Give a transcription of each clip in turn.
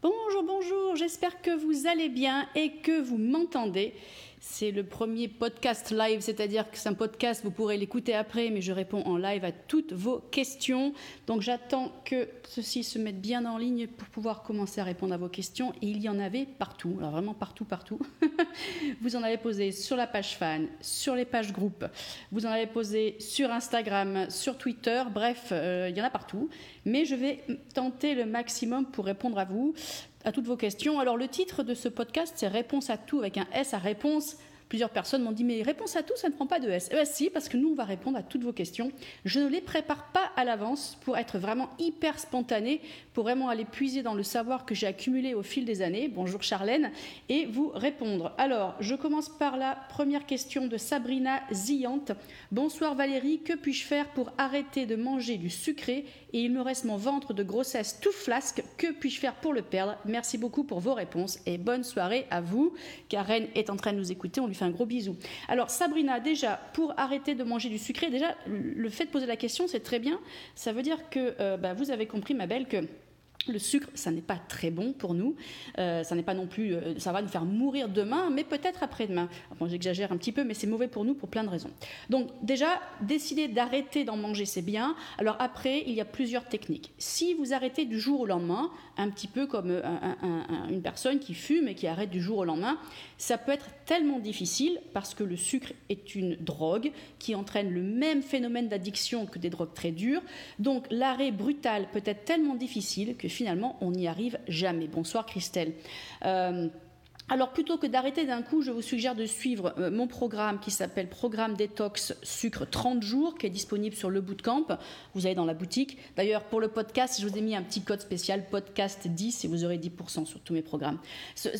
Bonjour, bonjour, j'espère que vous allez bien et que vous m'entendez. C'est le premier podcast live, c'est-à-dire que c'est un podcast, vous pourrez l'écouter après, mais je réponds en live à toutes vos questions. Donc j'attends que ceci se mette bien en ligne pour pouvoir commencer à répondre à vos questions. Et il y en avait partout, alors vraiment partout, partout. vous en avez posé sur la page fan, sur les pages groupes, vous en avez posé sur Instagram, sur Twitter, bref, euh, il y en a partout. Mais je vais tenter le maximum pour répondre à vous à toutes vos questions. Alors le titre de ce podcast, c'est Réponse à tout avec un S à réponse Plusieurs personnes m'ont dit mais réponse à tout, ça ne prend pas de S. Eh bien si, parce que nous, on va répondre à toutes vos questions. Je ne les prépare pas à l'avance pour être vraiment hyper spontané, pour vraiment aller puiser dans le savoir que j'ai accumulé au fil des années. Bonjour Charlène, et vous répondre. Alors, je commence par la première question de Sabrina Zillante. Bonsoir Valérie, que puis-je faire pour arrêter de manger du sucré et il me reste mon ventre de grossesse tout flasque. Que puis-je faire pour le perdre? Merci beaucoup pour vos réponses et bonne soirée à vous. Karen est en train de nous écouter, on lui fait un gros bisou. Alors Sabrina, déjà, pour arrêter de manger du sucré, déjà, le fait de poser la question, c'est très bien. Ça veut dire que euh, bah, vous avez compris, ma belle, que le sucre, ça n'est pas très bon pour nous. Euh, ça n'est pas non plus, euh, ça va nous faire mourir demain, mais peut-être après-demain. j'exagère un petit peu, mais c'est mauvais pour nous pour plein de raisons. Donc, déjà, décider d'arrêter d'en manger, c'est bien. Alors après, il y a plusieurs techniques. Si vous arrêtez du jour au lendemain, un petit peu comme une personne qui fume et qui arrête du jour au lendemain, ça peut être tellement difficile parce que le sucre est une drogue qui entraîne le même phénomène d'addiction que des drogues très dures. Donc, l'arrêt brutal peut être tellement difficile que finalement, on n'y arrive jamais. Bonsoir Christelle. Euh, alors plutôt que d'arrêter d'un coup, je vous suggère de suivre euh, mon programme qui s'appelle Programme Détox Sucre 30 jours, qui est disponible sur le Bootcamp. Vous allez dans la boutique. D'ailleurs, pour le podcast, je vous ai mis un petit code spécial podcast 10 et vous aurez 10% sur tous mes programmes.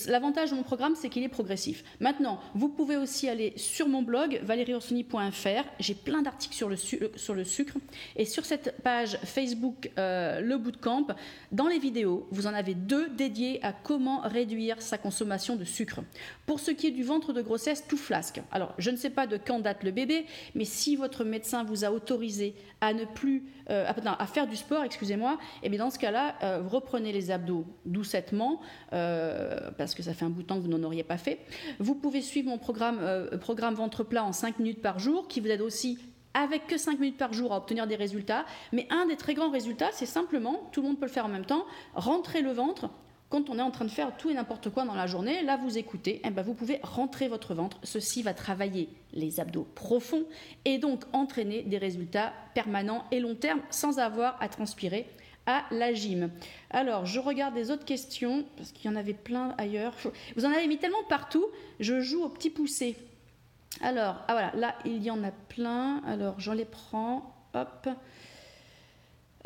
L'avantage de mon programme, c'est qu'il est progressif. Maintenant, vous pouvez aussi aller sur mon blog valérieorsoni.fr. J'ai plein d'articles sur le, sur le sucre. Et sur cette page Facebook, euh, le Bootcamp, dans les vidéos, vous en avez deux dédiées à comment réduire sa consommation de sucre. Pour ce qui est du ventre de grossesse, tout flasque. Alors, je ne sais pas de quand date le bébé, mais si votre médecin vous a autorisé à ne plus, euh, à, faire du sport, excusez-moi, et eh bien dans ce cas-là, euh, reprenez les abdos doucettement, euh, parce que ça fait un bout de temps que vous n'en auriez pas fait. Vous pouvez suivre mon programme, programme ventre plat en 5 minutes par jour, qui vous aide aussi avec que 5 minutes par jour à obtenir des résultats. Mais un des très grands résultats, c'est simplement, tout le monde peut le faire en même temps, rentrer le ventre quand on est en train de faire tout et n'importe quoi dans la journée, là vous écoutez, eh ben vous pouvez rentrer votre ventre. Ceci va travailler les abdos profonds et donc entraîner des résultats permanents et long terme sans avoir à transpirer à la gym. Alors, je regarde des autres questions, parce qu'il y en avait plein ailleurs. Vous en avez mis tellement partout, je joue au petit poussé. Alors, ah voilà, là, il y en a plein. Alors, j'en les prends. Hop.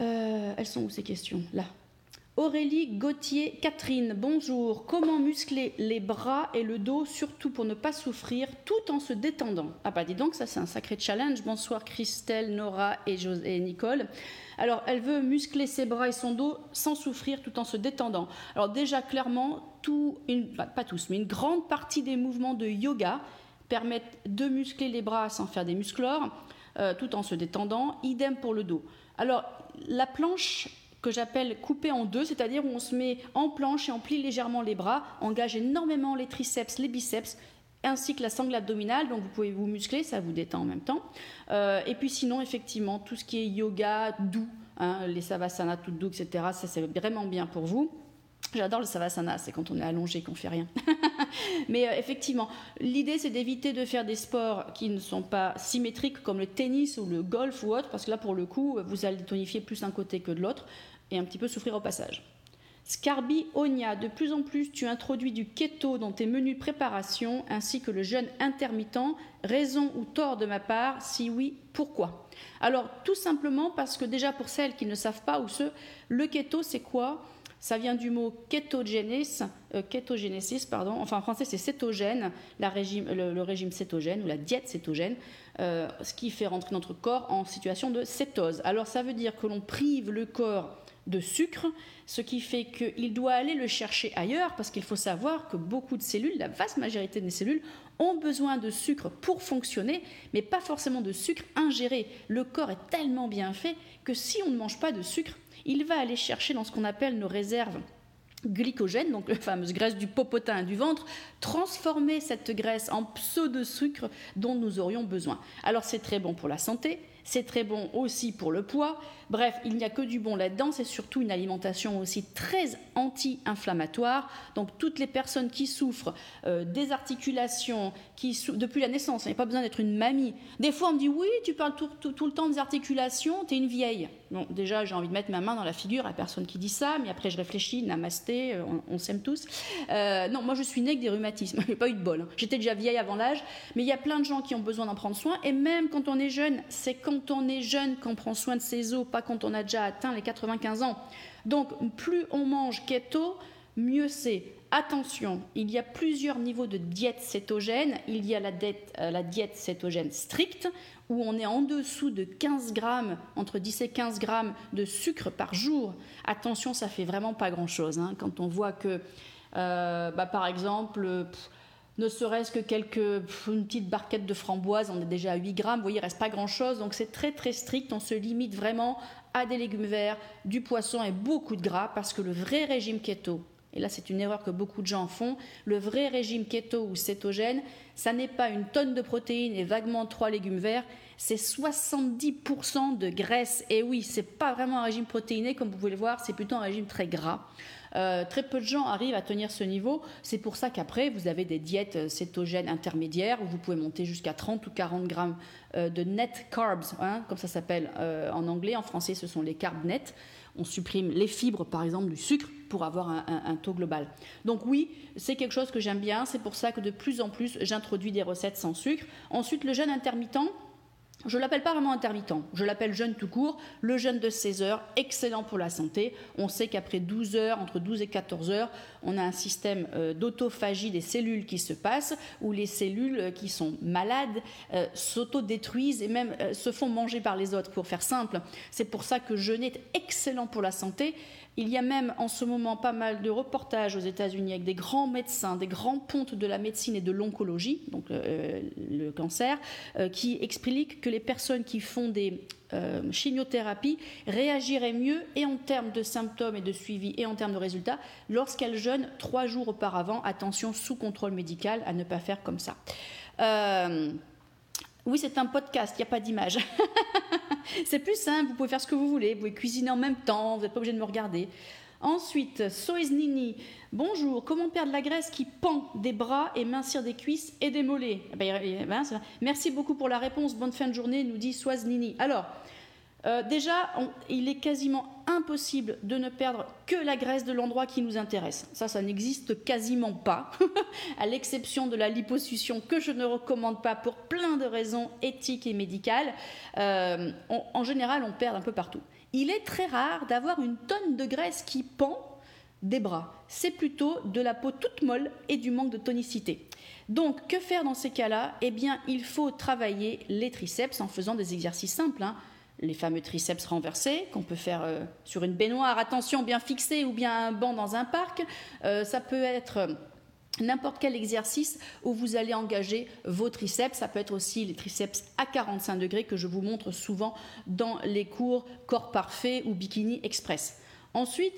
Euh, elles sont où ces questions? Là. Aurélie Gauthier Catherine, bonjour. Comment muscler les bras et le dos, surtout pour ne pas souffrir, tout en se détendant? Ah bah dis donc, ça c'est un sacré challenge. Bonsoir Christelle, Nora et, Nicole. Alors, elle veut muscler ses bras et son dos sans souffrir tout en se détendant. Alors déjà, clairement, tout, pas tous, mais une grande partie des mouvements de yoga permettent de muscler les bras sans faire des musclores, euh, tout en se détendant. Idem pour le dos. Alors, la planche que j'appelle couper en deux, c'est-à-dire où on se met en planche et on plie légèrement les bras, engage énormément les triceps, les biceps, ainsi que la sangle abdominale, donc vous pouvez vous muscler, ça vous détend en même temps. Euh, et puis sinon, effectivement, tout ce qui est yoga doux, hein, les savasana tout doux, etc., ça c'est vraiment bien pour vous. J'adore le savasana, c'est quand on est allongé qu'on fait rien. Mais euh, effectivement, l'idée c'est d'éviter de faire des sports qui ne sont pas symétriques comme le tennis ou le golf ou autre, parce que là pour le coup, vous allez tonifier plus un côté que de l'autre et un petit peu souffrir au passage. Scarbi Onia, de plus en plus tu introduis du keto dans tes menus de préparation ainsi que le jeûne intermittent. Raison ou tort de ma part? Si oui, pourquoi? Alors tout simplement parce que déjà pour celles qui ne savent pas ou ceux, le keto c'est quoi? Ça vient du mot kétogénésis, euh, pardon. enfin en français c'est cétogène, le, régime cétogène ou la diète cétogène, euh, ce qui fait rentrer notre corps en situation de cétose. Alors ça veut dire que l'on prive le corps de sucre, ce qui fait qu'il doit aller le chercher ailleurs, parce qu'il faut savoir que beaucoup de cellules, la vaste majorité des cellules, ont besoin de sucre pour fonctionner, mais pas forcément de sucre ingéré. Le corps est tellement bien fait que si on ne mange pas de sucre, il va aller chercher dans ce qu'on appelle nos réserves glycogène, donc la fameuse graisse du popotin et du ventre, transformer cette graisse en pseudo-sucre dont nous aurions besoin. Alors c'est très bon pour la santé, c'est très bon aussi pour le poids. Bref, il n'y a que du bon là-dedans. C'est surtout une alimentation aussi très anti-inflammatoire. Donc toutes les personnes qui souffrent euh, des articulations, qui depuis la naissance, il n'y a pas besoin d'être une mamie. Des fois, on me dit oui, tu parles tout, le temps des articulations, tu es une vieille. Déjà, j'ai envie de mettre ma main dans la figure à personne qui dit ça, mais après je réfléchis, namasté, euh, on, s'aime tous. Euh, non, moi je suis née avec des rhumatismes, j'ai pas eu de bol. Hein. J'étais déjà vieille avant l'âge, mais il y a plein de gens qui ont besoin d'en prendre soin, et même quand on est jeune, c'est quand on est jeune qu'on prend soin de ses os, pas quand on a déjà atteint les 95 ans. Donc plus on mange keto, mieux c'est. Attention, il y a plusieurs niveaux de diète cétogène. Il y a la, euh, la, diète cétogène stricte, où on est en dessous de 15 grammes, entre 10 et 15 grammes de sucre par jour. Attention, ça fait vraiment pas grand-chose. Hein. quand on voit que, euh, bah, par exemple, ne serait-ce que quelques, une petite barquette de framboises, on est déjà à 8 grammes, vous voyez, il reste pas grand-chose. Donc c'est très très strict, on se limite vraiment à des légumes verts, du poisson et beaucoup de gras, parce que le vrai régime keto, et là c'est une erreur que beaucoup de gens font, le vrai régime keto ou cétogène, ça n'est pas une tonne de protéines et vaguement trois légumes verts, c'est 70% de graisse. Et oui, c'est pas vraiment un régime protéiné comme vous pouvez le voir, c'est plutôt un régime très gras. Euh, très peu de gens arrivent à tenir ce niveau. C'est pour ça qu'après, vous avez des diètes euh, cétogènes intermédiaires où vous pouvez monter jusqu'à 30 ou 40 grammes euh, de net carbs, hein, comme ça s'appelle en anglais. En français, ce sont les carbs nets. On supprime les fibres, par exemple, du sucre pour avoir un taux global. Donc oui, c'est quelque chose que j'aime bien. C'est pour ça que de plus en plus, j'introduis des recettes sans sucre. Ensuite, le jeûne intermittent. Je l'appelle pas vraiment intermittent, je l'appelle jeûne tout court. Le jeûne de 16 heures, excellent pour la santé. On sait qu'après 12 heures, entre 12 et 14 heures, on a un système euh, d'autophagie des cellules qui se passe, où les cellules euh, qui sont malades euh, s'autodétruisent et même se font manger par les autres, pour faire simple. C'est pour ça que jeûner est excellent pour la santé. Il y a même en ce moment pas mal de reportages aux États-Unis avec des grands médecins, des grands pontes de la médecine et de l'oncologie, donc euh, le cancer, euh, qui expliquent que les personnes qui font des euh, chimiothérapies réagiraient mieux et en termes de symptômes et de suivi et en termes de résultats lorsqu'elles jeûnent trois jours auparavant. Attention, sous contrôle médical, à ne pas faire comme ça. Oui, c'est un podcast, il n'y a pas d'image. c'est plus simple, vous pouvez faire ce que vous voulez, vous pouvez cuisiner en même temps, vous n'êtes pas obligé de me regarder. Ensuite, Sois Nini, bonjour, comment perdre la graisse qui pend des bras et mincir des cuisses et des mollets? Eh ben, eh ben, Merci beaucoup pour la réponse, bonne fin de journée, nous dit Sois Nini. Alors, euh, déjà, il est quasiment impossible de ne perdre que la graisse de l'endroit qui nous intéresse. Ça, ça n'existe quasiment pas, à l'exception de la liposuction que je ne recommande pas pour plein de raisons éthiques et médicales. Euh, en général, on perd un peu partout. Il est très rare d'avoir une tonne de graisse qui pend des bras. C'est plutôt de la peau toute molle et du manque de tonicité. Donc, que faire dans ces cas-là? Eh bien, il faut travailler les triceps en faisant des exercices simples. Hein les fameux triceps renversés qu'on peut faire euh, sur une baignoire, attention, bien fixée ou bien un banc dans un parc. Euh, ça peut être euh, n'importe quel exercice où vous allez engager vos triceps. Ça peut être aussi les triceps à 45 degrés que je vous montre souvent dans les cours corps parfait ou bikini express. Ensuite,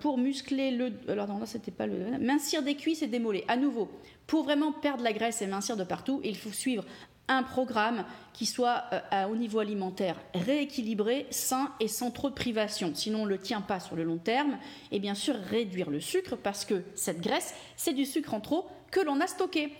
pour muscler le. Alors non, là, c'était pas le. Mincir des cuisses et des. À nouveau, pour vraiment perdre la graisse et mincir de partout, il faut suivre un programme qui soit euh, au niveau alimentaire rééquilibré, sain et sans trop de privation. Sinon, on ne le tient pas sur le long terme. Et bien sûr, réduire le sucre parce que cette graisse, c'est du sucre en trop que l'on a stocké.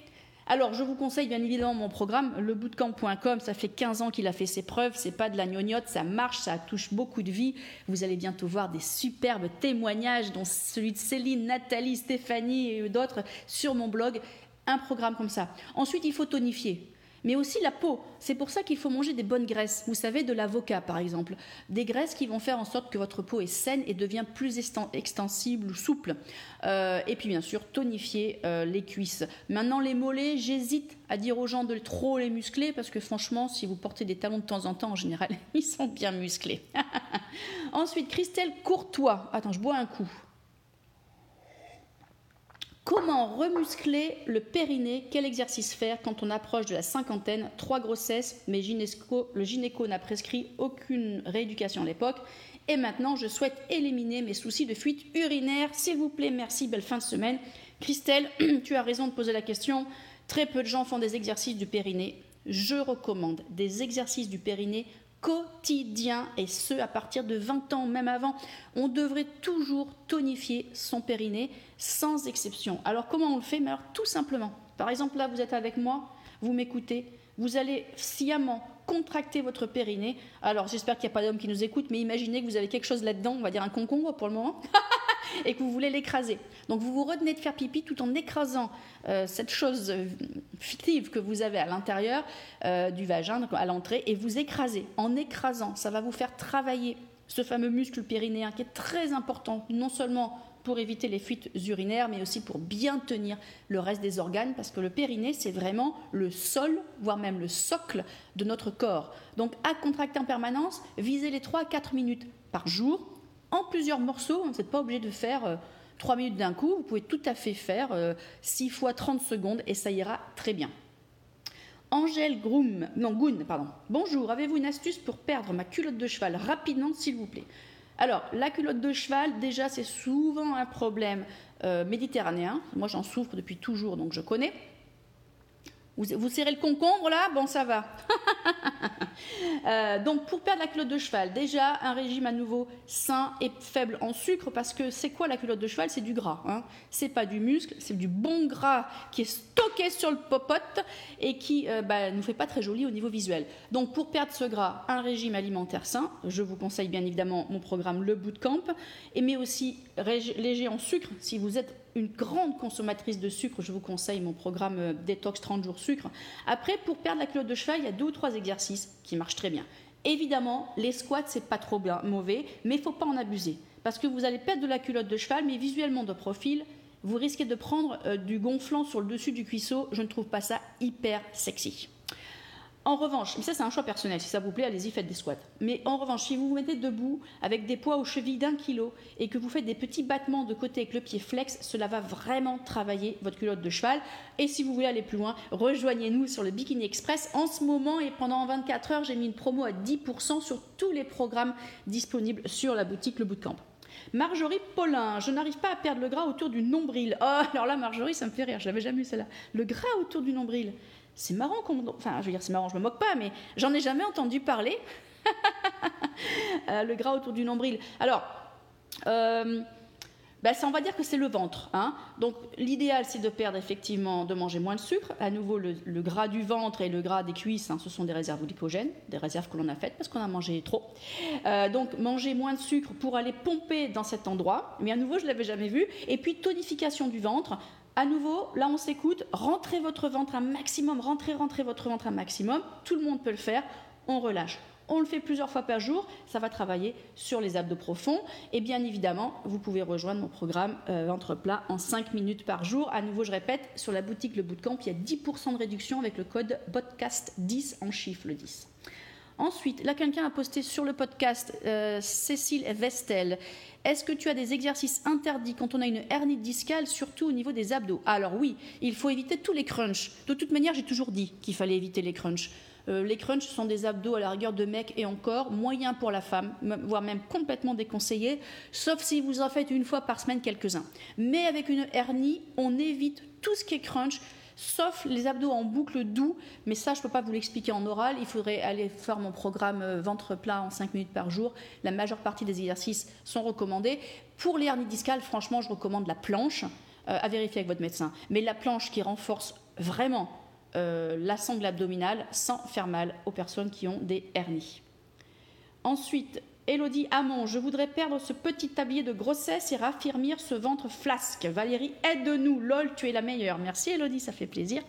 Alors, je vous conseille bien évidemment mon programme, lebootcamp.com. Ça fait 15 ans qu'il a fait ses preuves. C'est pas de la gnognotte, ça marche, ça touche beaucoup de vie. Vous allez bientôt voir des superbes témoignages, dont celui de Céline, Nathalie, Stéphanie et d'autres sur mon blog. Un programme comme ça. Ensuite, il faut tonifier mais aussi la peau. C'est pour ça qu'il faut manger des bonnes graisses. Vous savez, de l'avocat par exemple. Des graisses qui vont faire en sorte que votre peau est saine et devient plus extensible ou souple. Euh, et puis bien sûr, tonifier euh, les cuisses. Maintenant, les mollets, j'hésite à dire aux gens de trop les muscler parce que franchement, si vous portez des talons de temps en temps, en général, ils sont bien musclés. Ensuite, Christelle Courtois. Attends, je bois un coup. Comment remuscler le périnée? Quel exercice faire quand on approche de la cinquantaine? Trois grossesses, mais le gynéco n'a prescrit aucune rééducation à l'époque. Et maintenant, je souhaite éliminer mes soucis de fuite urinaire. S'il vous plaît, merci, belle fin de semaine. Christelle, tu as raison de poser la question. Très peu de gens font des exercices du périnée. Je recommande des exercices du périnée quotidiens et ce à partir de 20 ans, même avant. On devrait toujours tonifier son périnée sans exception. Alors comment on le fait? Mais alors tout simplement. Par exemple, là, vous êtes avec moi, vous m'écoutez, vous allez sciemment contracter votre périnée. Alors j'espère qu'il n'y a pas d'homme qui nous écoute, mais imaginez que vous avez quelque chose là-dedans, on va dire un concombre pour le moment. et que vous voulez l'écraser. Donc vous vous retenez de faire pipi tout en écrasant euh, cette chose euh, fictive que vous avez à l'intérieur euh, du vagin, à l'entrée, et vous écrasez. En écrasant, ça va vous faire travailler ce fameux muscle périnéen qui est très important, non seulement pour éviter les fuites urinaires, mais aussi pour bien tenir le reste des organes, parce que le périnée, c'est vraiment le sol, voire même le socle de notre corps. Donc à contracter en permanence, visez les 3 à 4 minutes par jour, en plusieurs morceaux. Vous n'êtes pas obligé de faire 3 euh, minutes d'un coup. Vous pouvez tout à fait faire 6 euh, fois 30 secondes et ça ira très bien. Angèle Groom, non, Goun, pardon. Bonjour, avez-vous une astuce pour perdre ma culotte de cheval rapidement, s'il vous plaît? Alors, la culotte de cheval, déjà, c'est souvent un problème euh, méditerranéen. Moi, j'en souffre depuis toujours, donc je connais. Vous, serrez le concombre là? Bon, ça va. Euh, donc, pour perdre la culotte de cheval, déjà un régime à nouveau sain et faible en sucre, parce que c'est quoi la culotte de cheval? C'est du gras. Hein c'est pas du muscle, c'est du bon gras qui est stocké sur le popote et qui ne euh, bah, nous fait pas très joli au niveau visuel. Donc, pour perdre ce gras, un régime alimentaire sain. Je vous conseille bien évidemment mon programme Le Bootcamp, mais aussi léger en sucre si vous êtes une grande consommatrice de sucre, je vous conseille mon programme euh, Détox 30 jours sucre. Après, pour perdre la culotte de cheval, il y a deux ou trois exercices qui marchent très bien. Évidemment, les squats, c'est pas trop bien, mauvais, mais il faut pas en abuser. Parce que vous allez perdre de la culotte de cheval, mais visuellement de profil, vous risquez de prendre euh, du gonflant sur le dessus du cuisseau. Je ne trouve pas ça hyper sexy. En revanche, mais ça c'est un choix personnel, si ça vous plaît, allez-y, faites des squats. Mais en revanche, si vous vous mettez debout avec des poids aux chevilles d'un kilo et que vous faites des petits battements de côté avec le pied flex, cela va vraiment travailler votre culotte de cheval. Et si vous voulez aller plus loin, rejoignez-nous sur le Bikini Express. En ce moment et pendant 24 heures, j'ai mis une promo à 10% sur tous les programmes disponibles sur la boutique Le Bootcamp. Marjorie Paulin, je n'arrive pas à perdre le gras autour du nombril. Oh, alors là, Marjorie, ça me fait rire, je l'avais jamais eu celle-là. Le gras autour du nombril c'est marrant. Enfin, je veux dire, c'est marrant, je me moque pas, mais j'en ai jamais entendu parler. Euh, le gras autour du nombril. Alors, ben, ça, on va dire que c'est le ventre. Hein. Donc, l'idéal, c'est de perdre effectivement, de manger moins de sucre. À nouveau, le, gras du ventre et le gras des cuisses, hein, ce sont des réserves glycogènes, des réserves que l'on a faites parce qu'on a mangé trop. Euh, donc, manger moins de sucre pour aller pomper dans cet endroit. Mais à nouveau, je ne l'avais jamais vu. Et puis, tonification du ventre. À nouveau, là on s'écoute, rentrez votre ventre un maximum, rentrez, rentrez votre ventre un maximum, tout le monde peut le faire, on relâche. On le fait plusieurs fois par jour, ça va travailler sur les abdos profonds. Et bien évidemment, vous pouvez rejoindre mon programme euh, Ventre plat en 5 minutes par jour. À nouveau, je répète, sur la boutique Le Bootcamp, il y a 10% de réduction avec le code podcast10 en chiffre le 10. Ensuite, là, quelqu'un a posté sur le podcast euh, Cécile Vestel. Est-ce que tu as des exercices interdits quand on a une hernie discale, surtout au niveau des abdos? Alors oui, il faut éviter tous les crunchs. De toute manière, j'ai toujours dit qu'il fallait éviter les crunchs. Euh, les crunchs sont des abdos à la rigueur de mec et encore moyens pour la femme, voire même complètement déconseillés, sauf si vous en faites une fois par semaine quelques-uns. Mais avec une hernie, on évite tout ce qui est crunch sauf les abdos en boucle doux, mais ça je ne peux pas vous l'expliquer en oral, il faudrait aller faire mon programme euh, ventre plat en 5 minutes par jour, la majeure partie des exercices sont recommandés. Pour les hernies discales, franchement je recommande la planche, euh, à vérifier avec votre médecin, mais la planche qui renforce vraiment euh, la sangle abdominale sans faire mal aux personnes qui ont des hernies. Ensuite, Elodie Hamon, je voudrais perdre ce petit tablier de grossesse et raffermir ce ventre flasque. Valérie, aide-nous. Lol, tu es la meilleure. Merci Elodie, ça fait plaisir.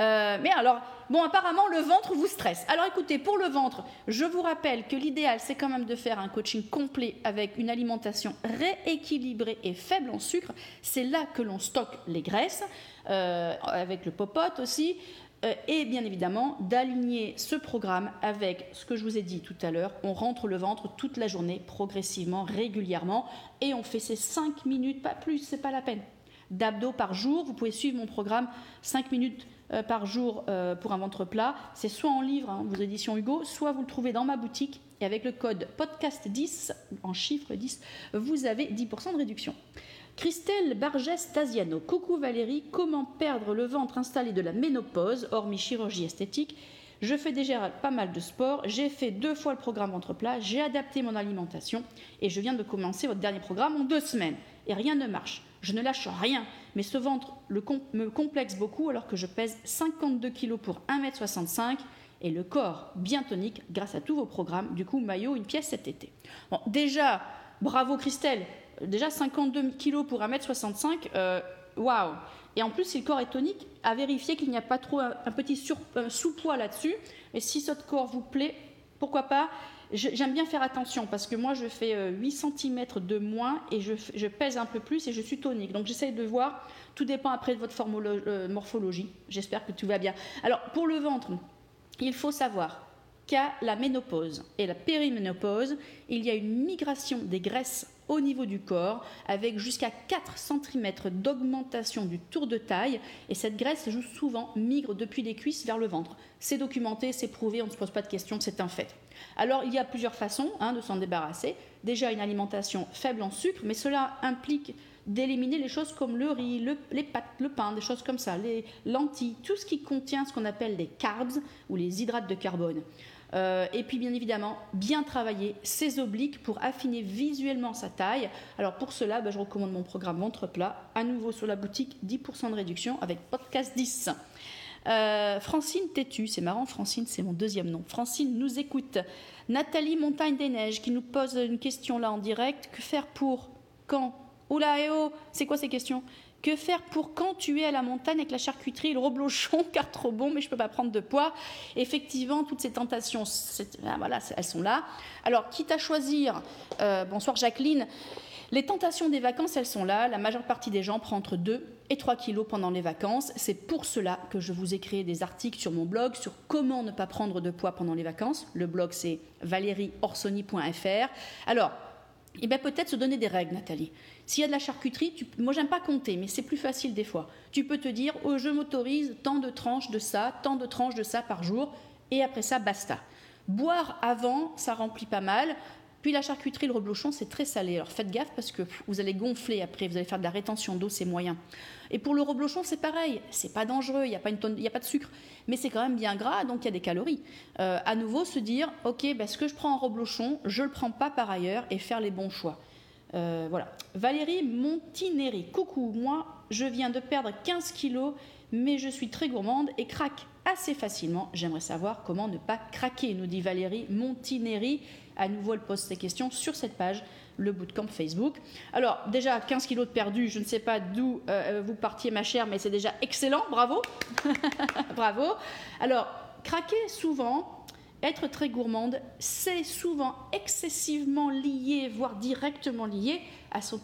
Euh, mais alors, bon, apparemment, le ventre vous stresse. Alors écoutez, pour le ventre, je vous rappelle que l'idéal, c'est quand même de faire un coaching complet avec une alimentation rééquilibrée et faible en sucre. C'est là que l'on stocke les graisses, euh, avec le popote aussi. Euh, et bien évidemment d'aligner ce programme avec ce que je vous ai dit tout à l'heure. On rentre le ventre toute la journée, progressivement, régulièrement, et on fait ces 5 minutes, pas plus, c'est pas la peine. D'abdos par jour, vous pouvez suivre mon programme 5 minutes euh, par jour euh, pour un ventre plat. C'est soit en livre, hein, vos éditions Hugo, soit vous le trouvez dans ma boutique Et avec le code podcast 10, en chiffre 10, vous avez 10% de réduction. Christelle Barges-Taziano. Coucou Valérie, comment perdre le ventre installé de la ménopause, hormis chirurgie esthétique? Je fais déjà pas mal de sport, j'ai fait deux fois le programme ventre plat, j'ai adapté mon alimentation et je viens de commencer votre dernier programme en deux semaines. Et rien ne marche. Je ne lâche rien, mais ce ventre me complexe beaucoup alors que je pèse 52 kg pour 1m65 et le corps bien tonique grâce à tous vos programmes. Du coup, maillot, une pièce cet été. Bon, déjà, bravo Christelle, déjà 52 kg pour 1m65, euh, waouh Et en plus, si le corps est tonique, à vérifier qu'il n'y a pas trop un, petit sous-poids là-dessus. Et si ce corps vous plaît, pourquoi pas J'aime bien faire attention parce que moi je fais 8 euh, cm de moins et je, pèse un peu plus et je suis tonique. Donc j'essaye de voir, tout dépend après de votre euh, morphologie. J'espère que tout va bien. Alors pour le ventre, il faut savoir qu'à la ménopause et la périménopause, il y a une migration des graisses au niveau du corps, avec jusqu'à 4 cm d'augmentation du tour de taille, et cette graisse joue souvent migre depuis les cuisses vers le ventre. C'est documenté, c'est prouvé, on ne se pose pas de questions, c'est un fait. Alors il y a plusieurs façons hein, de s'en débarrasser. Déjà une alimentation faible en sucre, mais cela implique d'éliminer les choses comme le riz, les pâtes, le pain, des choses comme ça, les lentilles, tout ce qui contient ce qu'on appelle des carbs ou les hydrates de carbone. Euh, et puis bien évidemment, bien travailler ses obliques pour affiner visuellement sa taille. Alors pour cela, bah, je recommande mon programme Ventre plat, à nouveau sur la boutique, 10% de réduction avec podcast 10. Euh, Francine Tétu, c'est marrant, Francine, c'est mon deuxième nom. Francine nous écoute. Nathalie Montagne des Neiges qui nous pose une question là en direct. Que faire pour? Quand? Oula, eh oh, c'est quoi ces questions? Que faire pour quand tu es à la montagne avec la charcuterie et le reblochon, car trop bon, mais je ne peux pas prendre de poids Effectivement, toutes ces tentations, ah, voilà, elles sont là. Alors, quitte à choisir, euh, bonsoir Jacqueline, les tentations des vacances, elles sont là. La majeure partie des gens prend entre 2 et 3 kilos pendant les vacances. C'est pour cela que je vous ai créé des articles sur mon blog sur comment ne pas prendre de poids pendant les vacances. Le blog, c'est valérieorsoni.fr. Alors, eh bien peut-être se donner des règles, Nathalie. S'il y a de la charcuterie, tu... moi j'aime pas compter, mais c'est plus facile des fois. Tu peux te dire, oh, je m'autorise tant de tranches de ça, tant de tranches de ça par jour, et après ça, basta. Boire avant, ça remplit pas mal. Puis la charcuterie, le reblochon, c'est très salé. Alors faites gaffe parce que vous allez gonfler après, vous allez faire de la rétention d'eau, c'est moyen. Et pour le reblochon, c'est pareil. C'est pas dangereux, il n'y a, pas tonne, a pas de sucre. Mais c'est quand même bien gras, donc il y a des calories. Euh, à nouveau, se dire, ok, ben, ce que je prends en reblochon, je le prends pas par ailleurs et faire les bons choix. Euh, voilà. Valérie Montineri, coucou, moi je viens de perdre 15 kilos, mais je suis très gourmande et craque assez facilement. J'aimerais savoir comment ne pas craquer, nous dit Valérie Montineri. À nouveau, elle pose ses questions sur cette page, le bootcamp Facebook. Alors, déjà, 15 kilos de perdu, je ne sais pas d'où euh, vous partiez, ma chère, mais c'est déjà excellent, bravo. bravo. Alors, craquer souvent, être très gourmande, c'est souvent excessivement lié, voire directement lié à son,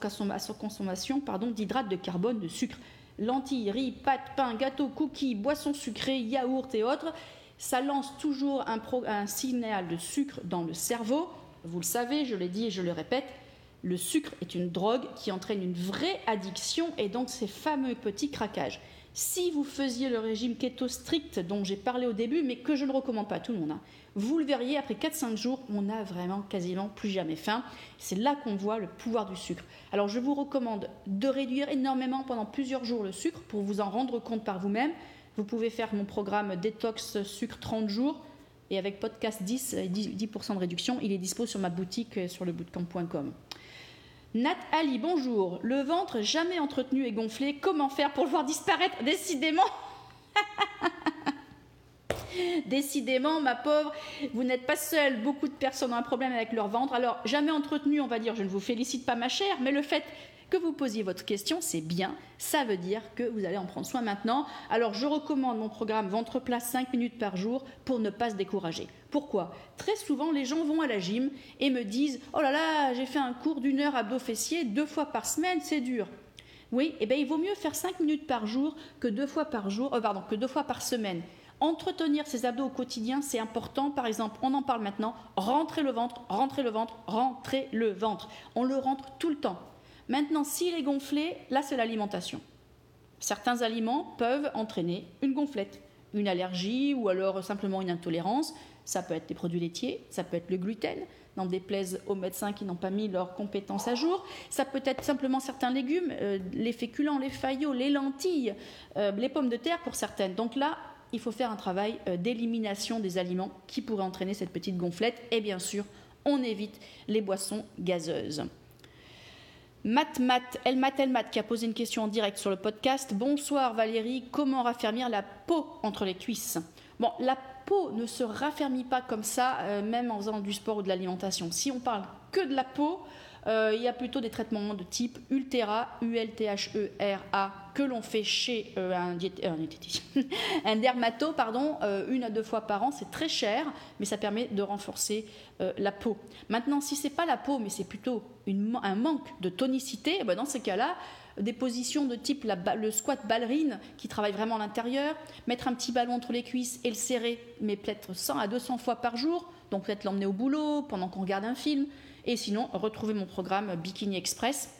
consommation d'hydrates de carbone, de sucre. Lentilles, riz, pâtes, pain, gâteaux, cookies, boissons sucrées, yaourts et autres, ça lance toujours un, signal de sucre dans le cerveau. Vous le savez, je l'ai dit et je le répète, le sucre est une drogue qui entraîne une vraie addiction et donc ces fameux petits craquages. Si vous faisiez le régime keto strict dont j'ai parlé au début, mais que je ne recommande pas à tout le monde, hein, vous le verriez, après 4-5 jours, on n'a vraiment quasiment plus jamais faim. C'est là qu'on voit le pouvoir du sucre. Alors je vous recommande de réduire énormément pendant plusieurs jours le sucre pour vous en rendre compte par vous-même. Vous pouvez faire mon programme détox sucre 30 jours et avec podcast 10, 10%, de réduction, il est dispo sur ma boutique euh, sur le bootcamp.com. Nat Ali, bonjour. Le ventre jamais entretenu et gonflé, comment faire pour le voir disparaître? Décidément Décidément, ma pauvre, vous n'êtes pas seule. Beaucoup de personnes ont un problème avec leur ventre. Alors, jamais entretenu, on va dire, je ne vous félicite pas, ma chère, mais le fait que vous posiez votre question, c'est bien. Ça veut dire que vous allez en prendre soin maintenant. Alors, je recommande mon programme Ventre plat 5 minutes par jour pour ne pas se décourager. Pourquoi? Très souvent, les gens vont à la gym et me disent Oh là là, j'ai fait un cours d'une heure abdos fessiers deux fois par semaine, c'est dur. Oui, eh bien, il vaut mieux faire 5 minutes par jour que deux fois par jour, euh, pardon, que deux fois par semaine. Entretenir ses abdos au quotidien, c'est important. Par exemple, on en parle maintenant, rentrer le ventre, rentrer le ventre, rentrer le ventre. On le rentre tout le temps. Maintenant, s'il est gonflé, là, c'est l'alimentation. Certains aliments peuvent entraîner une gonflette, une allergie ou alors simplement une intolérance. Ça peut être les produits laitiers, ça peut être le gluten, n'en déplaise aux médecins qui n'ont pas mis leurs compétences à jour. Ça peut être simplement certains légumes, euh, les féculents, les faillots, les lentilles, euh, les pommes de terre pour certaines. Donc là, il faut faire un travail euh, d'élimination des aliments qui pourraient entraîner cette petite gonflette. Et bien sûr, on évite les boissons gazeuses. Mat Mat, El Mat El Mat qui a posé une question en direct sur le podcast. Bonsoir Valérie, comment raffermir la peau entre les cuisses? Bon, la peau ne se raffermit pas comme ça, euh, même en faisant du sport ou de l'alimentation. Si on parle que de la peau, euh, il y a plutôt des traitements de type Ultera, U-L-T-H-E-R-A, que l'on fait chez euh, un, un, dermato, pardon, une à deux fois par an. C'est très cher, mais ça permet de renforcer la peau. Maintenant, si c'est pas la peau, mais c'est plutôt un manque de tonicité, eh ben, dans ces cas-là, des positions de type le squat ballerine qui travaille vraiment à l'intérieur, mettre un petit ballon entre les cuisses et le serrer, mais peut-être 100 à 200 fois par jour, donc peut-être l'emmener au boulot pendant qu'on regarde un film, et sinon retrouver mon programme Bikini Express.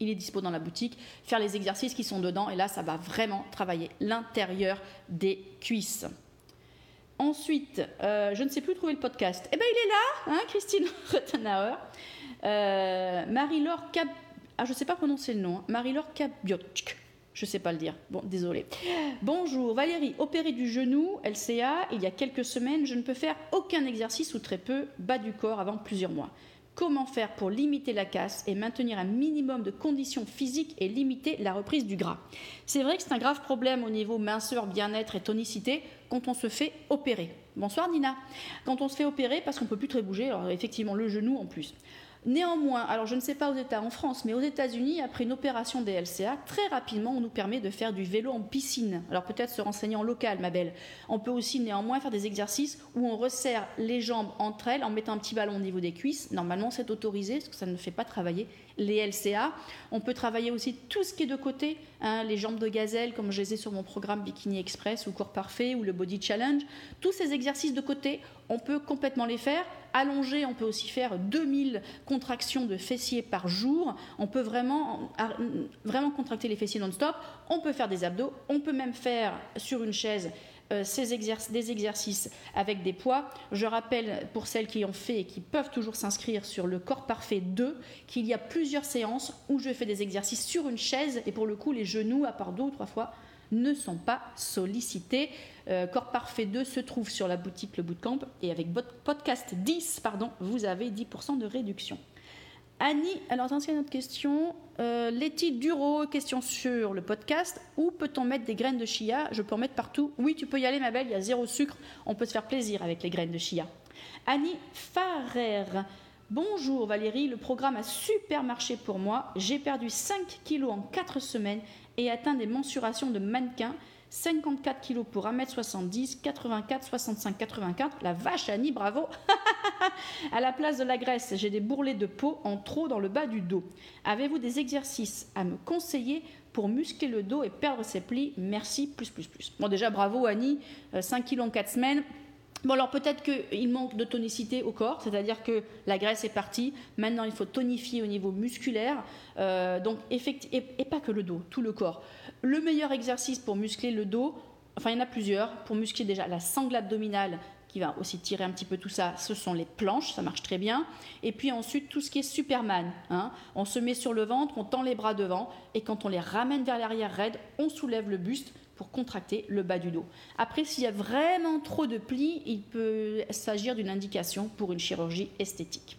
Il est dispo dans la boutique, faire les exercices qui sont dedans, et là ça va vraiment travailler l'intérieur des cuisses. Ensuite, euh, je ne sais plus trouver le podcast. Eh bien, il est là, hein, Christine Rottenauer. Euh, Marie-Laure Cap ah, je ne sais pas prononcer le nom. Hein. Marie-Laure Kabiotk. Je ne sais pas le dire. Bon, désolé. Bonjour, Valérie. Opérée du genou, LCA, il y a quelques semaines, je ne peux faire aucun exercice ou très peu bas du corps avant plusieurs mois. Comment faire pour limiter la casse et maintenir un minimum de conditions physiques et limiter la reprise du gras C'est vrai que c'est un grave problème au niveau minceur, bien-être et tonicité quand on se fait opérer. Bonsoir Nina. Quand on se fait opérer parce qu'on peut plus très bouger, alors effectivement le genou en plus. Néanmoins, alors je ne sais pas aux États en France, mais aux États-Unis, après une opération des LCA, très rapidement, on nous permet de faire du vélo en piscine. Alors peut-être se renseigner en local, ma belle. On peut aussi néanmoins faire des exercices où on resserre les jambes entre elles en mettant un petit ballon au niveau des cuisses. Normalement, c'est autorisé parce que ça ne fait pas travailler les LCA. On peut travailler aussi tout ce qui est de côté, hein, les jambes de gazelle, comme je les ai sur mon programme Bikini Express ou Corps Parfait ou le Body Challenge. Tous ces exercices de côté, on peut complètement les faire. Allongé, on peut aussi faire 2000 contractions de fessiers par jour. On peut vraiment, vraiment contracter les fessiers non-stop. On peut faire des abdos. On peut même faire sur une chaise euh, ces des exercices avec des poids. Je rappelle pour celles qui ont fait et qui peuvent toujours s'inscrire sur le Corps Parfait 2 qu'il y a plusieurs séances où je fais des exercices sur une chaise et pour le coup les genoux, à part deux ou trois fois, ne sont pas sollicités. Euh, Corps Parfait 2 se trouve sur la boutique Le Bootcamp et avec podcast 10, pardon, vous avez 10% de réduction. Annie, alors attention à notre question. Euh, Duro, question sur le podcast. Où peut-on mettre des graines de chia? Je peux en mettre partout. Oui, tu peux y aller, ma belle, il y a zéro sucre. On peut se faire plaisir avec les graines de chia. Annie Farrer. Bonjour Valérie, le programme a super marché pour moi. J'ai perdu 5 kilos en 4 semaines et atteint des mensurations de mannequin. 54 kg pour 1m70, 84, 65, 84. La vache Annie, bravo À la place de la graisse, j'ai des bourrelets de peau en trop dans le bas du dos. Avez-vous des exercices à me conseiller pour muscler le dos et perdre ses plis? Merci, plus, plus, plus. Bon déjà, bravo Annie, 5 euh, kg en 4 semaines. Bon, alors peut-être qu'il manque de tonicité au corps, c'est-à-dire que la graisse est partie. Maintenant, il faut tonifier au niveau musculaire. Euh, donc, et, pas que le dos, tout le corps. Le meilleur exercice pour muscler le dos, enfin, il y en a plusieurs. Pour muscler déjà la sangle abdominale, qui va aussi tirer un petit peu tout ça, ce sont les planches, ça marche très bien. Et puis ensuite, tout ce qui est Superman. Hein. On se met sur le ventre, on tend les bras devant, et quand on les ramène vers l'arrière raide, on soulève le buste pour contracter le bas du dos. Après, s'il y a vraiment trop de plis, il peut s'agir d'une indication pour une chirurgie esthétique.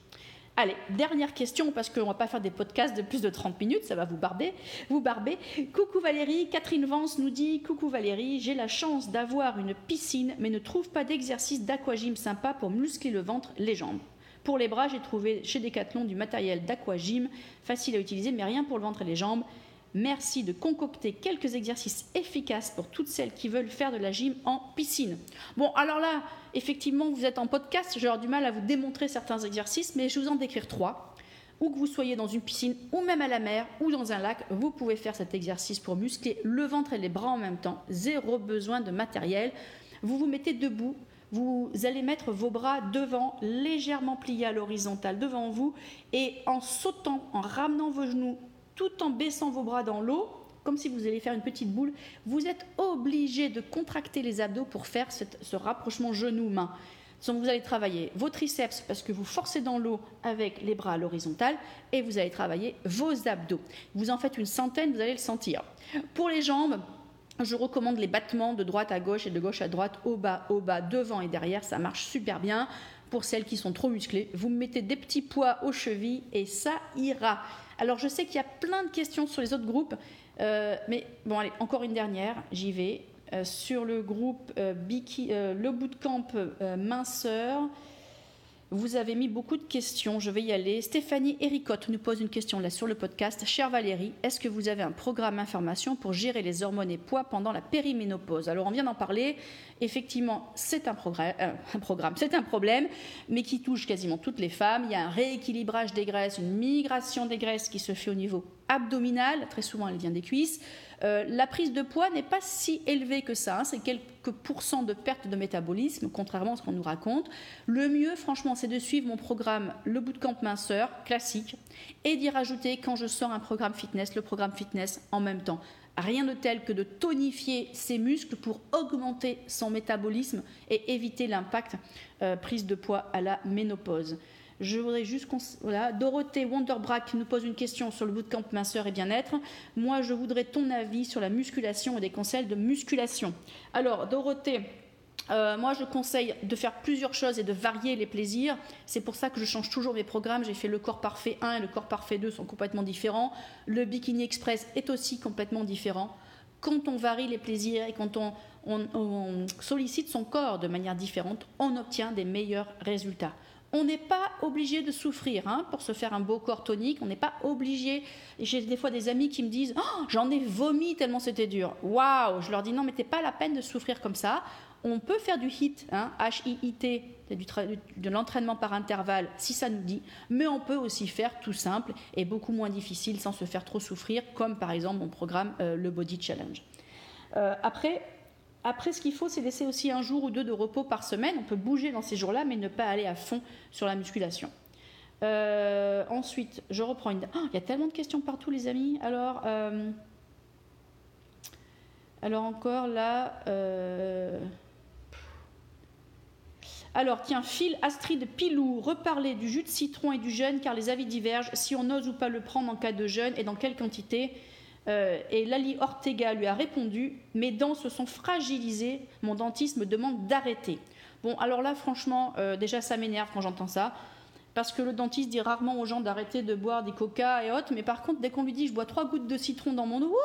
Allez, dernière question, parce qu'on ne va pas faire des podcasts de plus de 30 minutes, ça va vous barber. Vous barber. Coucou Valérie, Catherine Vance nous dit Coucou Valérie, j'ai la chance d'avoir une piscine, mais ne trouve pas d'exercice d'aquagym sympa pour muscler le ventre, les jambes. Pour les bras, j'ai trouvé chez Decathlon du matériel d'aquagym, facile à utiliser, mais rien pour le ventre et les jambes. Merci de concocter quelques exercices efficaces pour toutes celles qui veulent faire de la gym en piscine. Bon, alors là, effectivement, vous êtes en podcast, j'aurai du mal à vous démontrer certains exercices, mais je vais vous en décrire trois. Où que vous soyez dans une piscine ou même à la mer ou dans un lac, vous pouvez faire cet exercice pour muscler le ventre et les bras en même temps. Zéro besoin de matériel. Vous vous mettez debout, vous allez mettre vos bras devant, légèrement pliés à l'horizontale devant vous, et en sautant, en ramenant vos genoux tout en baissant vos bras dans l'eau, comme si vous alliez faire une petite boule, vous êtes obligé de contracter les abdos pour faire ce rapprochement genou-main. Donc vous allez travailler vos triceps parce que vous forcez dans l'eau avec les bras à l'horizontale et vous allez travailler vos abdos. Vous en faites une centaine, vous allez le sentir. Pour les jambes, je recommande les battements de droite à gauche et de gauche à droite, au bas, au bas, devant et derrière. Ça marche super bien. Pour celles qui sont trop musclées, vous mettez des petits poids aux chevilles et ça ira. Alors je sais qu'il y a plein de questions sur les autres groupes, euh, mais bon allez, encore une dernière, j'y vais. Euh, sur le groupe euh, Biki, le bootcamp minceur, vous avez mis beaucoup de questions, je vais y aller. Stéphanie Ericotte nous pose une question là sur le podcast. Chère Valérie, est-ce que vous avez un programme information pour gérer les hormones et poids pendant la périménopause? Alors on vient d'en parler. Effectivement, c'est euh, un, programme, c'est un problème, mais qui touche quasiment toutes les femmes. Il y a un rééquilibrage des graisses, une migration des graisses qui se fait au niveau abdominal. Très souvent, elle vient des cuisses. Euh, la prise de poids n'est pas si élevée que ça, hein. c'est quelques pourcents de perte de métabolisme, contrairement à ce qu'on nous raconte. Le mieux, franchement, c'est de suivre mon programme Le Bootcamp Minceur, classique, et d'y rajouter, quand je sors un programme fitness, le programme fitness en même temps. Rien de tel que de tonifier ses muscles pour augmenter son métabolisme et éviter l'impact euh, prise de poids à la ménopause. Je voudrais juste. Voilà. Dorothée Wonderbrack nous pose une question sur le bootcamp minceur et bien-être. Moi, je voudrais ton avis sur la musculation et des conseils de musculation. Alors, Dorothée. Euh, moi, je conseille de faire plusieurs choses et de varier les plaisirs. C'est pour ça que je change toujours mes programmes. J'ai fait le corps parfait 1 et le corps parfait 2 sont complètement différents. Le bikini express est aussi complètement différent. Quand on varie les plaisirs et quand on sollicite son corps de manière différente, on obtient des meilleurs résultats. On n'est pas obligé de souffrir hein, pour se faire un beau corps tonique. On n'est pas obligé. J'ai des fois des amis qui me disent oh, J'en ai vomi tellement c'était dur. Waouh Je leur dis Non, mais t'es pas la peine de souffrir comme ça. On peut faire du HIT, hein, H-I-I-T, de l'entraînement par intervalle si ça nous dit, mais on peut aussi faire tout simple et beaucoup moins difficile sans se faire trop souffrir, comme par exemple mon programme euh, le Body Challenge. Euh, après, après, ce qu'il faut, c'est laisser aussi un jour ou deux de repos par semaine. On peut bouger dans ces jours-là, mais ne pas aller à fond sur la musculation. Euh, ensuite, je reprends une. Oh, il y a tellement de questions partout, les amis. Alors, euh, alors encore là. Euh, alors, tiens, Phil Astrid Pilou, reparler du jus de citron et du jeûne, car les avis divergent. Si on ose ou pas le prendre en cas de jeûne et dans quelle quantité euh, et Lali Ortega lui a répondu Mes dents se sont fragilisées, mon dentiste me demande d'arrêter. Bon, alors là, franchement, euh, déjà, ça m'énerve quand j'entends ça. Parce que le dentiste dit rarement aux gens d'arrêter de boire des coca et autres, mais par contre, dès qu'on lui dit je bois trois gouttes de citron dans mon eau,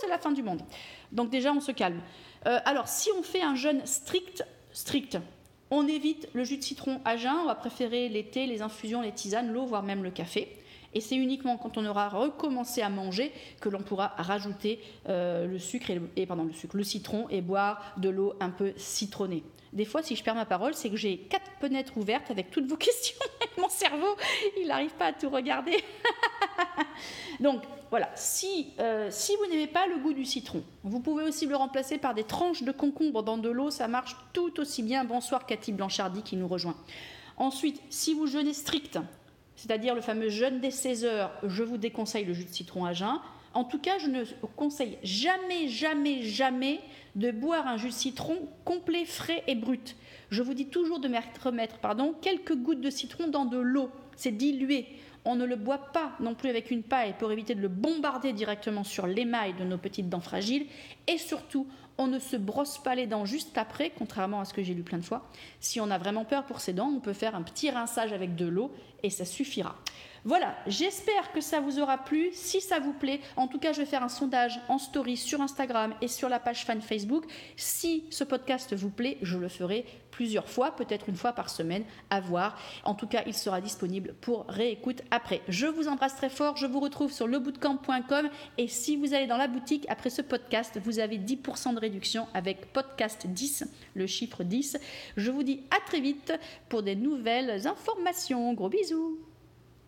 c'est la fin du monde. Donc déjà, on se calme. Euh, alors, si on fait un jeûne strict, strict, on évite le jus de citron à jeun, on va préférer les thés, les infusions, les tisanes, l'eau, voire même le café. Et c'est uniquement quand on aura recommencé à manger que l'on pourra rajouter euh, le sucre et, pardon, le sucre, le citron et boire de l'eau un peu citronnée. Des fois, si je perds ma parole, c'est que j'ai quatre fenêtres ouvertes avec toutes vos questions. Mon cerveau, il n'arrive pas à tout regarder. Donc voilà, si, euh, si vous n'aimez pas le goût du citron, vous pouvez aussi le remplacer par des tranches de concombre dans de l'eau, ça marche tout aussi bien. Bonsoir Cathy Blanchardy qui nous rejoint. Ensuite, si vous jeûnez strict, c'est-à-dire le fameux jeûne des 16 heures, je vous déconseille le jus de citron à jeun. En tout cas, je ne conseille jamais, jamais, jamais de boire un jus de citron complet, frais et brut. Je vous dis toujours de remettre pardon, quelques gouttes de citron dans de l'eau. C'est dilué. On ne le boit pas non plus avec une paille pour éviter de le bombarder directement sur l'émail de nos petites dents fragiles. Et surtout, on ne se brosse pas les dents juste après, contrairement à ce que j'ai lu plein de fois. Si on a vraiment peur pour ses dents, on peut faire un petit rinçage avec de l'eau et ça suffira. Voilà, j'espère que ça vous aura plu. Si ça vous plaît, en tout cas, je vais faire un sondage en story sur Instagram et sur la page fan Facebook. Si ce podcast vous plaît, je le ferai plusieurs fois, peut-être une fois par semaine, à voir. En tout cas, il sera disponible pour réécoute après. Je vous embrasse très fort. Je vous retrouve sur lebootcamp.com et si vous allez dans la boutique après ce podcast, vous avez 10% de réduction avec podcast 10, le chiffre 10. Je vous dis à très vite pour des nouvelles informations. Gros bisous